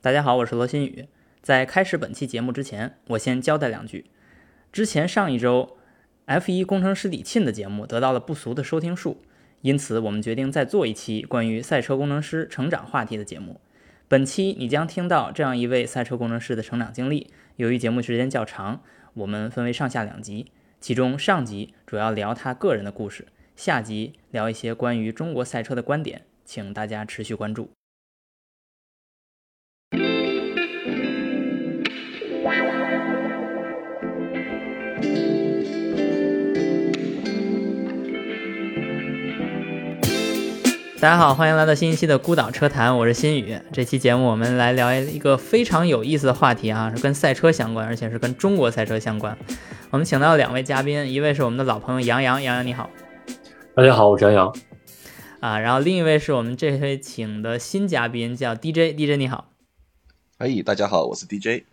大家好，我是罗新宇。在开始本期节目之前，我先交代两句。之前上一周，F1 工程师李沁的节目得到了不俗的收听数，因此我们决定再做一期关于赛车工程师成长话题的节目。本期你将听到这样一位赛车工程师的成长经历。由于节目时间较长，我们分为上下两集，其中上集主要聊他个人的故事，下集聊一些关于中国赛车的观点，请大家持续关注。大家好，欢迎来到新一期的孤岛车谈，我是新宇。这期节目我们来聊一个非常有意思的话题啊，是跟赛车相关，而且是跟中国赛车相关。我们请到两位嘉宾，一位是我们的老朋友杨洋，杨洋你好。大家好，我是杨洋。啊，然后另一位是我们这回请的新嘉宾，叫 DJ，DJ 你好。哎，大家好，我是 DJ。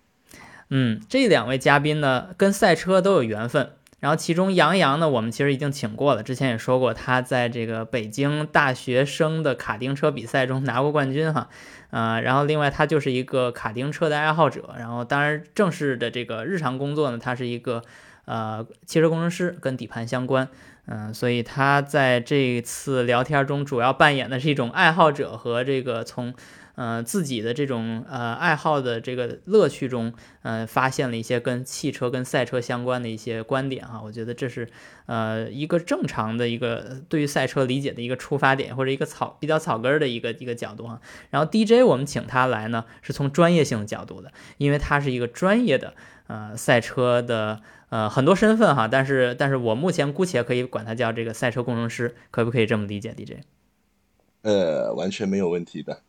嗯，这两位嘉宾呢，跟赛车都有缘分。然后其中杨洋呢，我们其实已经请过了，之前也说过他在这个北京大学生的卡丁车比赛中拿过冠军哈，啊，然后另外他就是一个卡丁车的爱好者，然后当然正式的这个日常工作呢，他是一个呃汽车工程师，跟底盘相关，嗯，所以他在这次聊天中主要扮演的是一种爱好者和这个从。呃，自己的这种呃爱好的这个乐趣中，呃，发现了一些跟汽车、跟赛车相关的一些观点哈。我觉得这是呃一个正常的一个对于赛车理解的一个出发点，或者一个草比较草根儿的一个一个角度哈。然后 DJ 我们请他来呢，是从专业性的角度的，因为他是一个专业的呃赛车的呃很多身份哈。但是但是我目前姑且可以管他叫这个赛车工程师，可不可以这么理解？DJ？呃，完全没有问题的。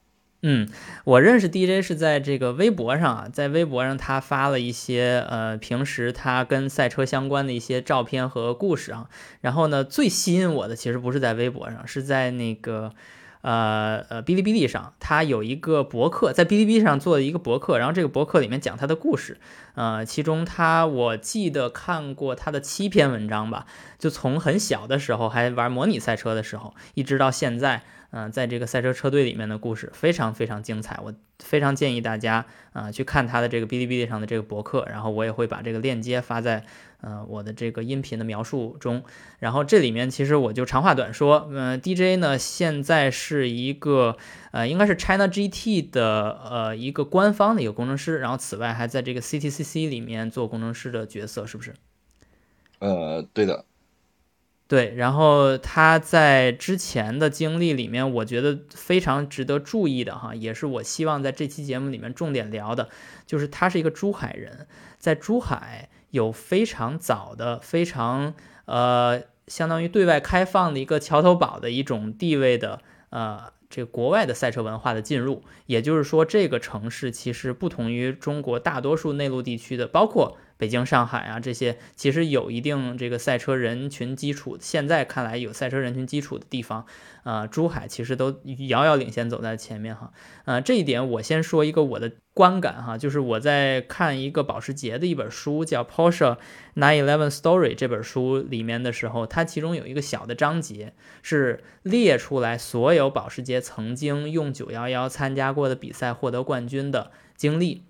嗯，我认识 DJ 是在这个微博上啊，在微博上他发了一些呃平时他跟赛车相关的一些照片和故事啊。然后呢，最吸引我的其实不是在微博上，是在那个呃呃哔哩哔哩上，他有一个博客，在哔哩哔哩上做的一个博客，然后这个博客里面讲他的故事，呃，其中他我记得看过他的七篇文章吧，就从很小的时候还玩模拟赛车的时候，一直到现在。嗯，在这个赛车车队里面的故事非常非常精彩，我非常建议大家啊去看他的这个哔哩哔哩上的这个博客，然后我也会把这个链接发在呃我的这个音频的描述中。然后这里面其实我就长话短说，嗯，DJ 呢现在是一个呃应该是 China GT 的呃一个官方的一个工程师，然后此外还在这个 CTCC 里面做工程师的角色，是不是？呃，对的。对，然后他在之前的经历里面，我觉得非常值得注意的哈，也是我希望在这期节目里面重点聊的，就是他是一个珠海人，在珠海有非常早的、非常呃，相当于对外开放的一个桥头堡的一种地位的呃，这国外的赛车文化的进入，也就是说，这个城市其实不同于中国大多数内陆地区的，包括。北京、上海啊，这些其实有一定这个赛车人群基础，现在看来有赛车人群基础的地方，啊，珠海其实都遥遥领先走在前面哈，呃，这一点我先说一个我的观感哈，就是我在看一个保时捷的一本书，叫《Porsche 911 Story》这本书里面的时候，它其中有一个小的章节是列出来所有保时捷曾经用911参加过的比赛获得冠军的经历。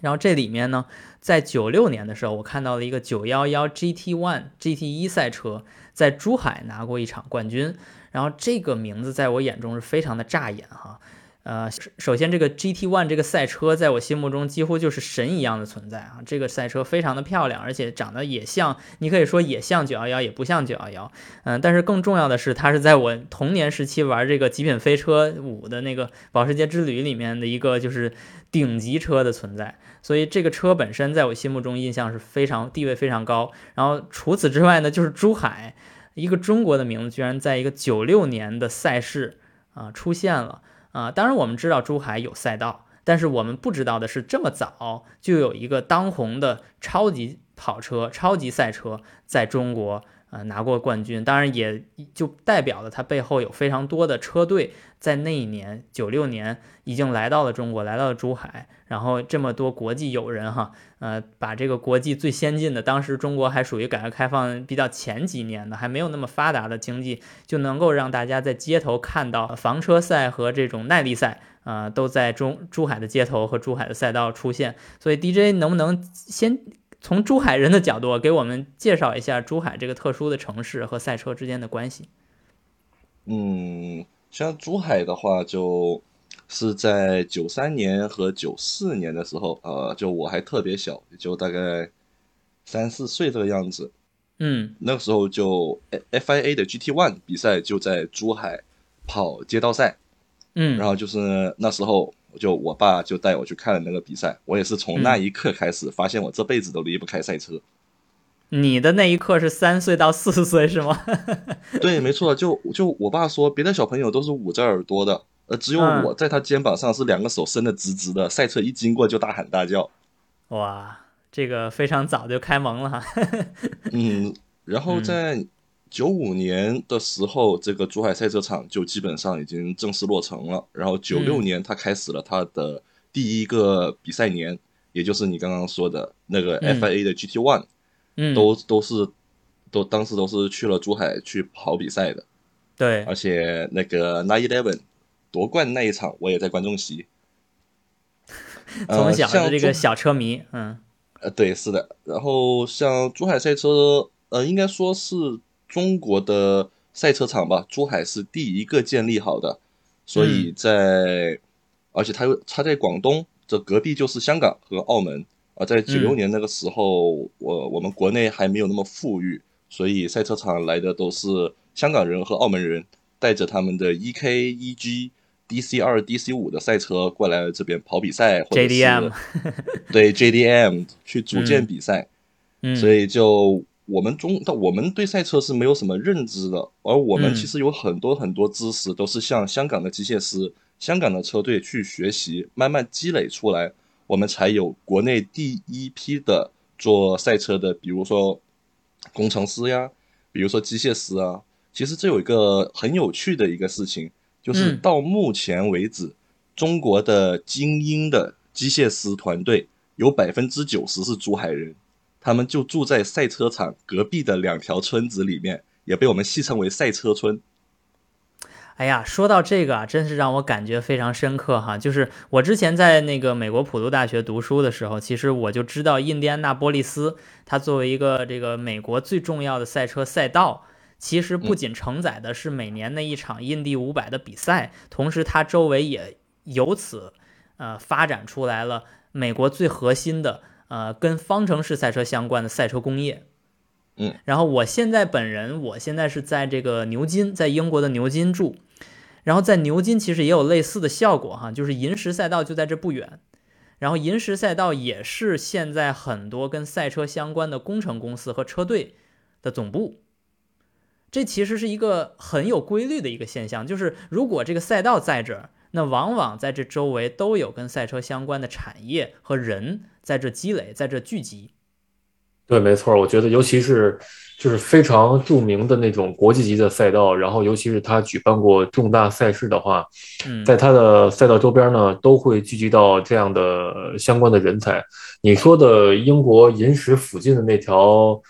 然后这里面呢，在九六年的时候，我看到了一个九幺幺 GT One GT 一赛车在珠海拿过一场冠军。然后这个名字在我眼中是非常的扎眼哈。呃，首先这个 GT One 这个赛车在我心目中几乎就是神一样的存在啊。这个赛车非常的漂亮，而且长得也像，你可以说也像九幺幺，也不像九幺幺。嗯，但是更重要的是，它是在我童年时期玩这个极品飞车五的那个保时捷之旅里面的一个就是顶级车的存在。所以这个车本身在我心目中印象是非常地位非常高。然后除此之外呢，就是珠海一个中国的名字，居然在一个九六年的赛事啊出现了。啊，当然我们知道珠海有赛道，但是我们不知道的是，这么早就有一个当红的超级跑车、超级赛车在中国。呃，拿过冠军，当然也就代表了他背后有非常多的车队在那一年九六年已经来到了中国，来到了珠海，然后这么多国际友人哈，呃，把这个国际最先进的，当时中国还属于改革开放比较前几年的，还没有那么发达的经济，就能够让大家在街头看到房车赛和这种耐力赛呃，都在中珠海的街头和珠海的赛道出现。所以 DJ 能不能先从珠海人的角度给我们介绍一下珠海这个特殊的城市和赛车之间的关系？嗯，像珠海的话，就是在九三年和九四年的时候，呃，就我还特别小，就大概三四岁这个样子。嗯，那个时候就 FIA 的 GT One 比赛就在珠海跑街道赛。嗯，然后就是那时候，就我爸就带我去看了那个比赛，我也是从那一刻开始发现我这辈子都离不开赛车。你的那一刻是三岁到四岁是吗？对，没错，就就我爸说，别的小朋友都是捂着耳朵的，呃，只有我在他肩膀上是两个手伸的直直的，赛车一经过就大喊大叫。哇，这个非常早就开蒙了哈。嗯，然后在九五年的时候，这个珠海赛车场就基本上已经正式落成了。然后九六年，他开始了他的第一个比赛年，也就是你刚刚说的那个 FIA 的 GT One。嗯，都都是，都当时都是去了珠海去跑比赛的，对，而且那个 Nine Eleven 夺冠那一场，我也在观众席。从小的这个小车迷，嗯，呃，对，是的。然后像珠海赛车，呃，应该说是中国的赛车场吧，珠海是第一个建立好的，所以在，而且它又它在广东，这隔壁就是香港和澳门。啊，在九六年那个时候，我我们国内还没有那么富裕，所以赛车场来的都是香港人和澳门人，带着他们的 E K E G D C 二 D C 五的赛车过来这边跑比赛，或者是对 J D M 去组建比赛。嗯，所以就我们中，我们对赛车是没有什么认知的，而我们其实有很多很多知识都是向香港的机械师、香港的车队去学习，慢慢积累出来。我们才有国内第一批的做赛车的，比如说工程师呀，比如说机械师啊。其实这有一个很有趣的一个事情，就是到目前为止，中国的精英的机械师团队有百分之九十是珠海人，他们就住在赛车场隔壁的两条村子里面，也被我们戏称为赛车村。哎呀，说到这个啊，真是让我感觉非常深刻哈。就是我之前在那个美国普渡大学读书的时候，其实我就知道印第安纳波利斯，它作为一个这个美国最重要的赛车赛道，其实不仅承载的是每年那一场印第五百的比赛，同时它周围也由此呃发展出来了美国最核心的呃跟方程式赛车相关的赛车工业。嗯，然后我现在本人，我现在是在这个牛津，在英国的牛津住，然后在牛津其实也有类似的效果哈，就是银石赛道就在这不远，然后银石赛道也是现在很多跟赛车相关的工程公司和车队的总部，这其实是一个很有规律的一个现象，就是如果这个赛道在这儿，那往往在这周围都有跟赛车相关的产业和人在这积累，在这聚集。对，没错，我觉得尤其是就是非常著名的那种国际级的赛道，然后尤其是他举办过重大赛事的话，在他的赛道周边呢，都会聚集到这样的相关的人才。你说的英国银石附近的那条，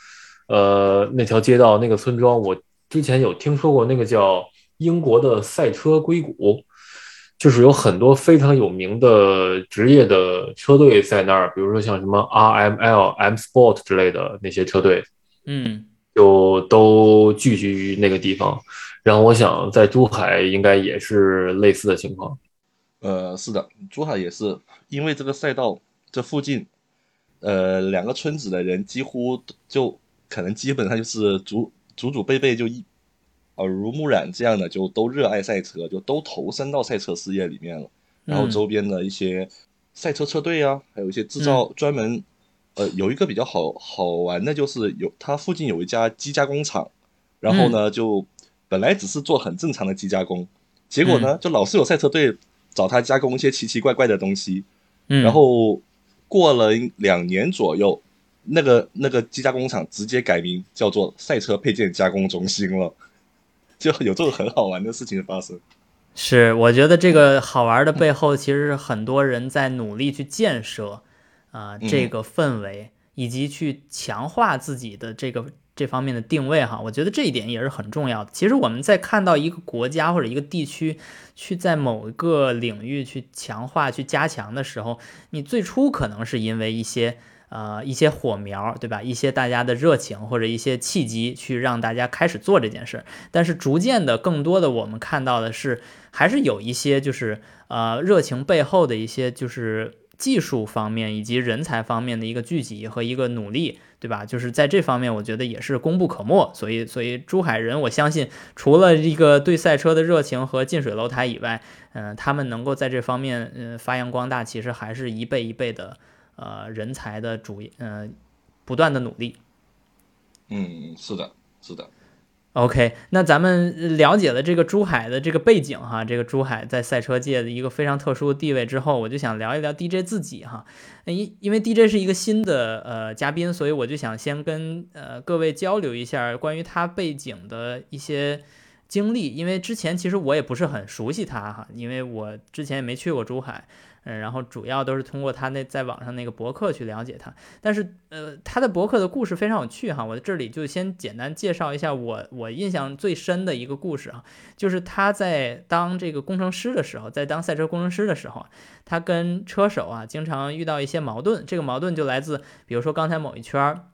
呃，那条街道那个村庄，我之前有听说过，那个叫英国的赛车硅谷。就是有很多非常有名的职业的车队在那儿，比如说像什么 RML、M Sport 之类的那些车队，嗯，就都聚集于那个地方。然后我想在珠海应该也是类似的情况。呃，是的，珠海也是，因为这个赛道这附近，呃，两个村子的人几乎就可能基本上就是祖祖祖辈辈就一。耳濡目染这样的就都热爱赛车，就都投身到赛车事业里面了。然后周边的一些赛车车队啊，还有一些制造专门，呃，有一个比较好好玩的，就是有它附近有一家机加工厂，然后呢，就本来只是做很正常的机加工，结果呢，就老是有赛车队找他加工一些奇奇怪怪的东西。然后过了两年左右，那个那个机加工厂直接改名叫做赛车配件加工中心了。就有这种很好玩的事情发生，是我觉得这个好玩的背后，其实是很多人在努力去建设啊这个氛围，以及去强化自己的这个这方面的定位哈，我觉得这一点也是很重要的。其实我们在看到一个国家或者一个地区去在某一个领域去强化、去加强的时候，你最初可能是因为一些呃一些火苗，对吧？一些大家的热情或者一些契机去让大家开始做这件事。但是逐渐的，更多的我们看到的是，还是有一些就是呃热情背后的一些就是技术方面以及人才方面的一个聚集和一个努力。对吧？就是在这方面，我觉得也是功不可没。所以，所以珠海人，我相信除了一个对赛车的热情和近水楼台以外，嗯，他们能够在这方面，嗯，发扬光大，其实还是一辈一辈的，呃，人才的主，呃，不断的努力。嗯，是的，是的。OK，那咱们了解了这个珠海的这个背景哈，这个珠海在赛车界的一个非常特殊的地位之后，我就想聊一聊 DJ 自己哈。因因为 DJ 是一个新的呃嘉宾，所以我就想先跟呃各位交流一下关于他背景的一些经历，因为之前其实我也不是很熟悉他哈，因为我之前也没去过珠海。嗯，然后主要都是通过他那在网上那个博客去了解他，但是呃，他的博客的故事非常有趣哈，我在这里就先简单介绍一下我我印象最深的一个故事啊，就是他在当这个工程师的时候，在当赛车工程师的时候，他跟车手啊经常遇到一些矛盾，这个矛盾就来自比如说刚才某一圈儿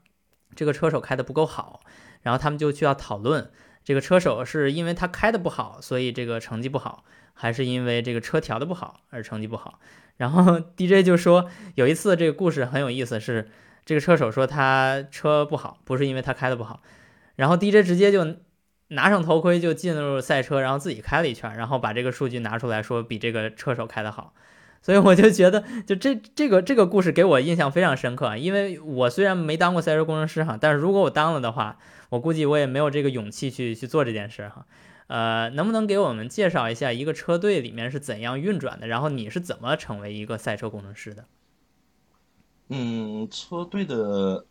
这个车手开的不够好，然后他们就需要讨论这个车手是因为他开的不好，所以这个成绩不好。还是因为这个车调的不好而成绩不好，然后 DJ 就说有一次这个故事很有意思，是这个车手说他车不好，不是因为他开的不好，然后 DJ 直接就拿上头盔就进入赛车，然后自己开了一圈，然后把这个数据拿出来说比这个车手开的好，所以我就觉得就这这个这个故事给我印象非常深刻，因为我虽然没当过赛车工程师哈，但是如果我当了的话，我估计我也没有这个勇气去去做这件事哈。呃，能不能给我们介绍一下一个车队里面是怎样运转的？然后你是怎么成为一个赛车工程师的？嗯，车队的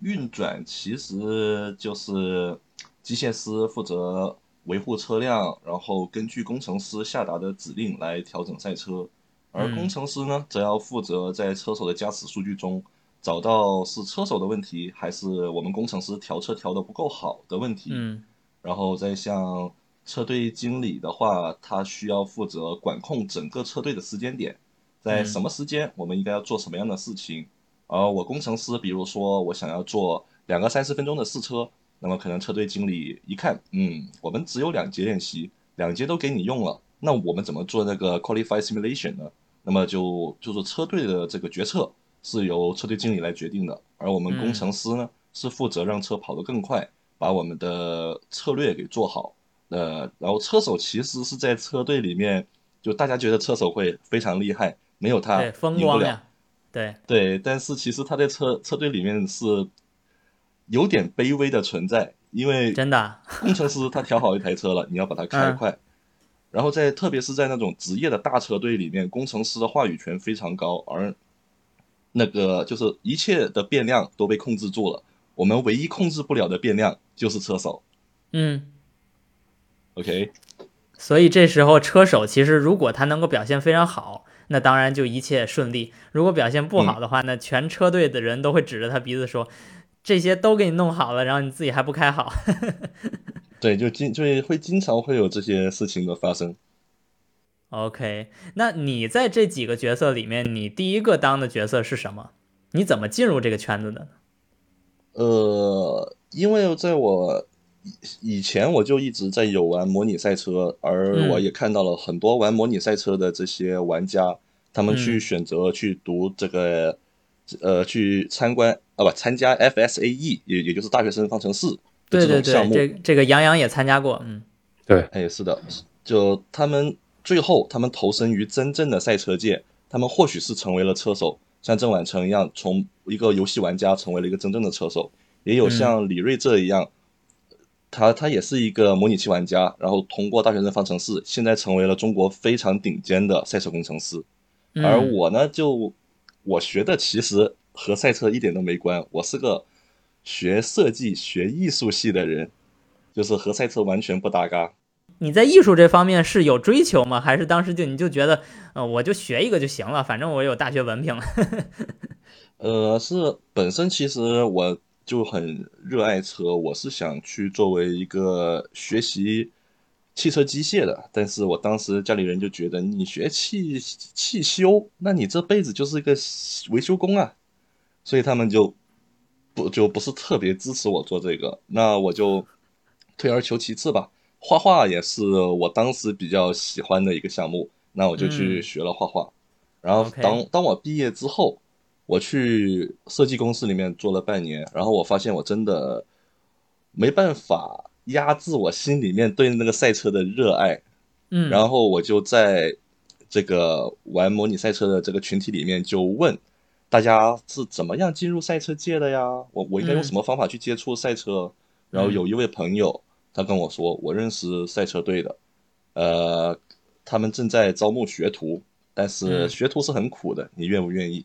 运转其实就是机械师负责维护车辆，然后根据工程师下达的指令来调整赛车，而工程师呢，则要负责在车手的驾驶数据中找到是车手的问题，还是我们工程师调车调的不够好的问题。嗯，然后再向车队经理的话，他需要负责管控整个车队的时间点，在什么时间我们应该要做什么样的事情。而我工程师，比如说我想要做两个三十分钟的试车，那么可能车队经理一看，嗯，我们只有两节练习，两节都给你用了，那我们怎么做那个 qualify simulation 呢？那么就就是车队的这个决策是由车队经理来决定的，而我们工程师呢，是负责让车跑得更快，把我们的策略给做好。呃，然后车手其实是在车队里面，就大家觉得车手会非常厉害，没有他赢不了，对。对，但是其实他在车车队里面是有点卑微的存在，因为真的工程师他调好一台车了，你要把它开快，然后在特别是在那种职业的大车队里面，工程师的话语权非常高，而那个就是一切的变量都被控制住了，我们唯一控制不了的变量就是车手，嗯。OK，所以这时候车手其实如果他能够表现非常好，那当然就一切顺利；如果表现不好的话，那全车队的人都会指着他鼻子说：“这些都给你弄好了，然后你自己还不开好。”对，就经就会经常会有这些事情的发生。OK，那你在这几个角色里面，你第一个当的角色是什么？你怎么进入这个圈子的？呃，因为在我。以前我就一直在有玩模拟赛车，而我也看到了很多玩模拟赛车的这些玩家，他们去选择去读这个，呃，去参观啊不参加 FSAE，也也就是大学生方程式这种项目。这这个杨洋也参加过，嗯，对，哎是的，就他们最后他们投身于真正的赛车界，他们或许是成为了车手，像郑婉成一样，从一个游戏玩家成为了一个真正的车手，也有像李瑞这一样。他他也是一个模拟器玩家，然后通过大学生方程式，现在成为了中国非常顶尖的赛车工程师。而我呢，就我学的其实和赛车一点都没关，我是个学设计、学艺术系的人，就是和赛车完全不搭嘎。你在艺术这方面是有追求吗？还是当时就你就觉得，呃，我就学一个就行了，反正我有大学文凭。呃，是本身其实我。就很热爱车，我是想去作为一个学习汽车机械的，但是我当时家里人就觉得你学汽汽修，那你这辈子就是一个维修工啊，所以他们就不就不是特别支持我做这个，那我就退而求其次吧。画画也是我当时比较喜欢的一个项目，那我就去学了画画。然后当当我毕业之后。我去设计公司里面做了半年，然后我发现我真的没办法压制我心里面对那个赛车的热爱，嗯，然后我就在这个玩模拟赛车的这个群体里面就问大家是怎么样进入赛车界的呀？我我应该用什么方法去接触赛车？然后有一位朋友他跟我说，我认识赛车队的，呃，他们正在招募学徒，但是学徒是很苦的，你愿不愿意？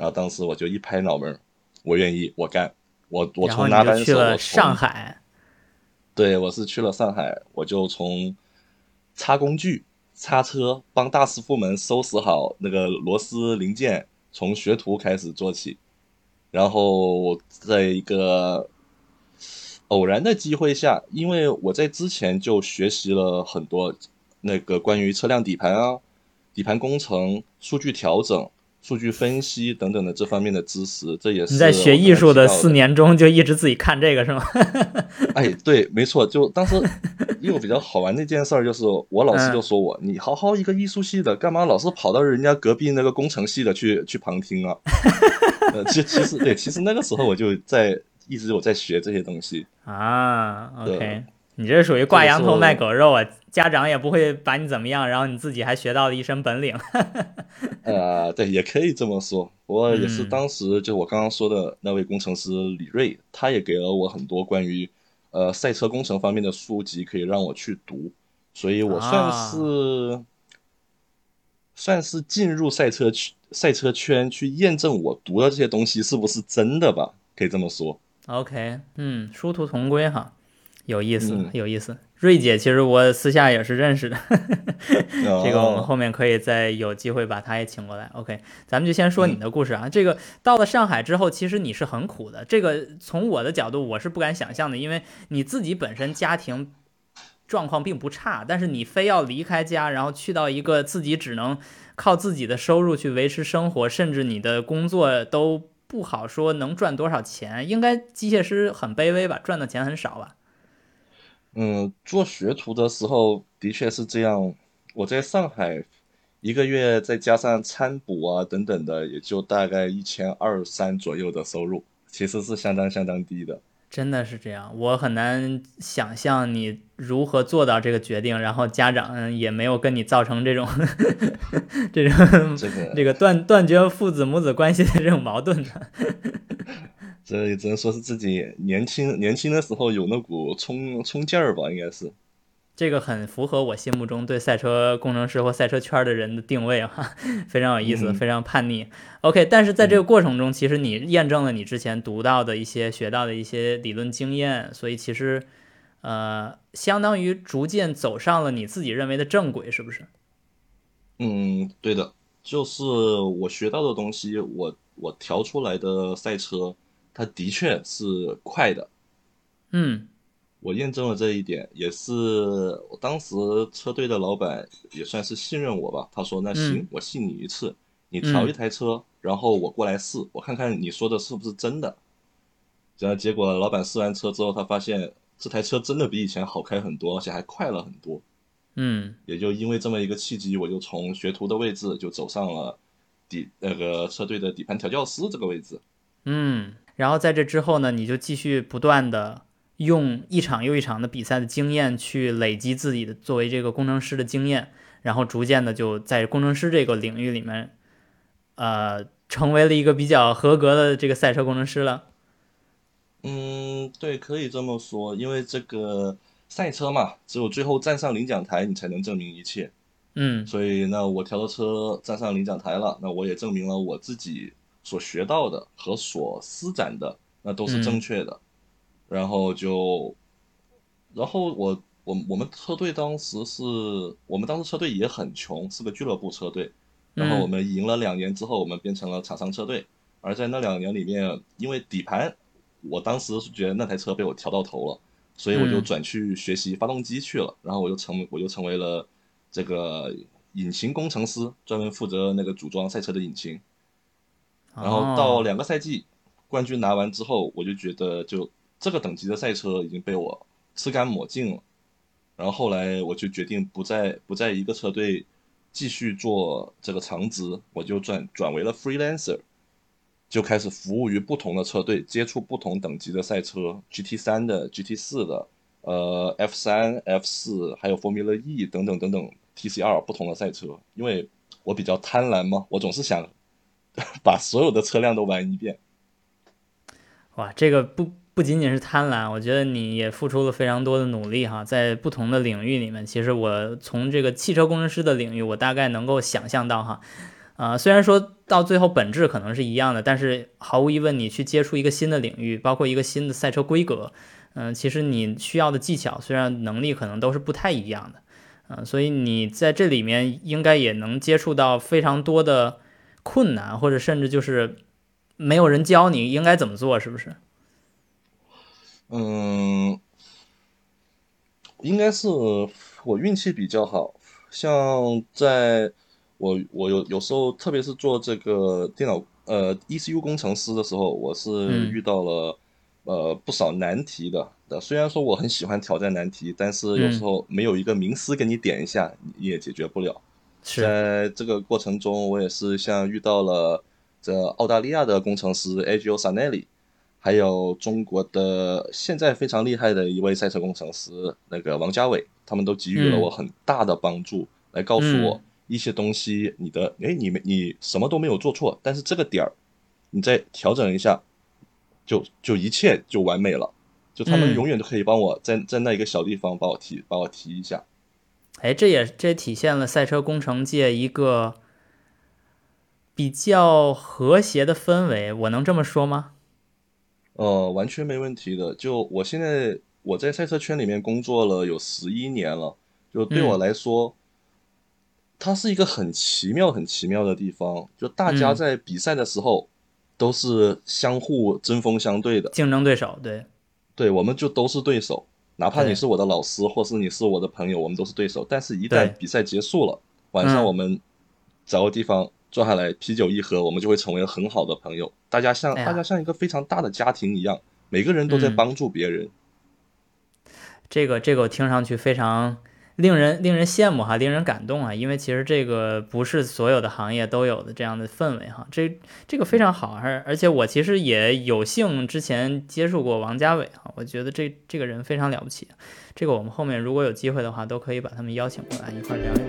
然后当时我就一拍脑门，我愿意，我干，我我从拿单手，我上海，对我是去了上海，我就从擦工具、擦车，帮大师傅们收拾好那个螺丝零件，从学徒开始做起，然后在一个偶然的机会下，因为我在之前就学习了很多那个关于车辆底盘啊、底盘工程、数据调整。数据分析等等的这方面的知识，这也是你在学艺术的四年中就一直自己看这个是吗？哎，对，没错，就当时 又比较好玩的一件事儿，就是我老师就说我，你好好一个艺术系的，干嘛老是跑到人家隔壁那个工程系的去去旁听啊？呃，其其实对，其实那个时候我就在一直有在学这些东西啊。OK。你这属于挂羊头卖狗肉啊！家长也不会把你怎么样，然后你自己还学到了一身本领。呃，对，也可以这么说。我也是当时就我刚刚说的那位工程师李瑞，他也给了我很多关于呃赛车工程方面的书籍，可以让我去读。所以我算是算是进入赛车圈赛车圈去验证我读的这些东西是不是真的吧？可以这么说。OK，嗯，殊途同归哈。有意思，有意思。瑞姐，其实我私下也是认识的，这个我们后面可以再有机会把她也请过来。OK，咱们就先说你的故事啊。这个到了上海之后，其实你是很苦的。这个从我的角度，我是不敢想象的，因为你自己本身家庭状况并不差，但是你非要离开家，然后去到一个自己只能靠自己的收入去维持生活，甚至你的工作都不好说能赚多少钱。应该机械师很卑微吧，赚的钱很少吧？嗯，做学徒的时候的确是这样。我在上海一个月，再加上餐补啊等等的，也就大概一千二三左右的收入，其实是相当相当低的。真的是这样，我很难想象你如何做到这个决定，然后家长也没有跟你造成这种 这种这个断断绝父子母子关系的这种矛盾的。这也只能说是自己年轻年轻的时候有那股冲冲劲儿吧，应该是。这个很符合我心目中对赛车工程师或赛车圈的人的定位啊，非常有意思，非常叛逆。OK，但是在这个过程中，其实你验证了你之前读到的一些、学到的一些理论经验，所以其实呃，相当于逐渐走上了你自己认为的正轨，是不是？嗯，对的，就是我学到的东西，我我调出来的赛车。它的确是快的，嗯，我验证了这一点，也是我当时车队的老板也算是信任我吧。他说：“那行，我信你一次，你调一台车，然后我过来试，我看看你说的是不是真的。”然后结果老板试完车之后，他发现这台车真的比以前好开很多，而且还快了很多。嗯，也就因为这么一个契机，我就从学徒的位置就走上了底那个车队的底盘调教师这个位置。嗯。然后在这之后呢，你就继续不断的用一场又一场的比赛的经验去累积自己的作为这个工程师的经验，然后逐渐的就在工程师这个领域里面，呃，成为了一个比较合格的这个赛车工程师了。嗯，对，可以这么说，因为这个赛车嘛，只有最后站上领奖台，你才能证明一切。嗯，所以那我调的车站上领奖台了，那我也证明了我自己。所学到的和所施展的那都是正确的，然后就，然后我我我们车队当时是我们当时车队也很穷，是个俱乐部车队，然后我们赢了两年之后，我们变成了厂商车队，而在那两年里面，因为底盘我当时是觉得那台车被我调到头了，所以我就转去学习发动机去了。然后我就成我就成为了这个引擎工程师，专门负责那个组装赛车的引擎。然后到两个赛季冠军拿完之后，我就觉得就这个等级的赛车已经被我吃干抹净了。然后后来我就决定不在不在一个车队继续做这个长职，我就转转为了 freelancer。就开始服务于不同的车队，接触不同等级的赛车，GT 三的、GT 四的，呃，F 三、F 四，还有 Formula E 等等等等 TCR 不同的赛车。因为我比较贪婪嘛，我总是想 把所有的车辆都玩一遍。哇，这个不不仅仅是贪婪，我觉得你也付出了非常多的努力哈，在不同的领域里面，其实我从这个汽车工程师的领域，我大概能够想象到哈。啊，虽然说到最后本质可能是一样的，但是毫无疑问，你去接触一个新的领域，包括一个新的赛车规格，嗯，其实你需要的技巧，虽然能力可能都是不太一样的，嗯，所以你在这里面应该也能接触到非常多的困难，或者甚至就是没有人教你应该怎么做，是不是？嗯，应该是我运气比较好，像在。我我有有时候，特别是做这个电脑呃 ECU 工程师的时候，我是遇到了呃不少难题的。虽然说我很喜欢挑战难题，但是有时候没有一个名师给你点一下，你也解决不了。在这个过程中，我也是像遇到了这澳大利亚的工程师 Agio Sanelli，还有中国的现在非常厉害的一位赛车工程师那个王家伟，他们都给予了我很大的帮助，来告诉我。一些东西，你的哎，你没你什么都没有做错，但是这个点儿，你再调整一下，就就一切就完美了。就他们永远都可以帮我在在那一个小地方把我提把我提一下。哎，这也这也体现了赛车工程界一个比较和谐的氛围，我能这么说吗？呃，完全没问题的。就我现在我在赛车圈里面工作了有十一年了，就对我来说。它是一个很奇妙、很奇妙的地方，就大家在比赛的时候都是相互针锋相对的竞争对手，对，对，我们就都是对手，哪怕你是我的老师，或是你是我的朋友，我们都是对手。但是，一旦比赛结束了，晚上我们找个地方坐下来，啤酒一喝，我们就会成为很好的朋友。大家像大家像一个非常大的家庭一样，每个人都在帮助别人。这个这个听上去非常。令人令人羡慕哈，令人感动啊！因为其实这个不是所有的行业都有的这样的氛围哈，这这个非常好，而而且我其实也有幸之前接触过王家伟哈，我觉得这这个人非常了不起，这个我们后面如果有机会的话，都可以把他们邀请过来一块聊一聊。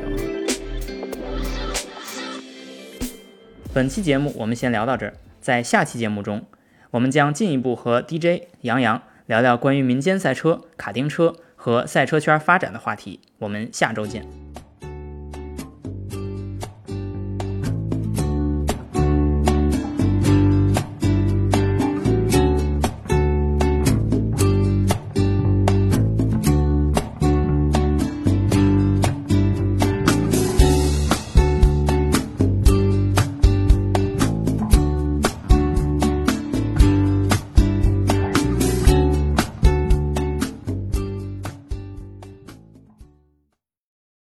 本期节目我们先聊到这儿，在下期节目中，我们将进一步和 DJ 杨洋聊聊关于民间赛车、卡丁车。和赛车圈发展的话题，我们下周见。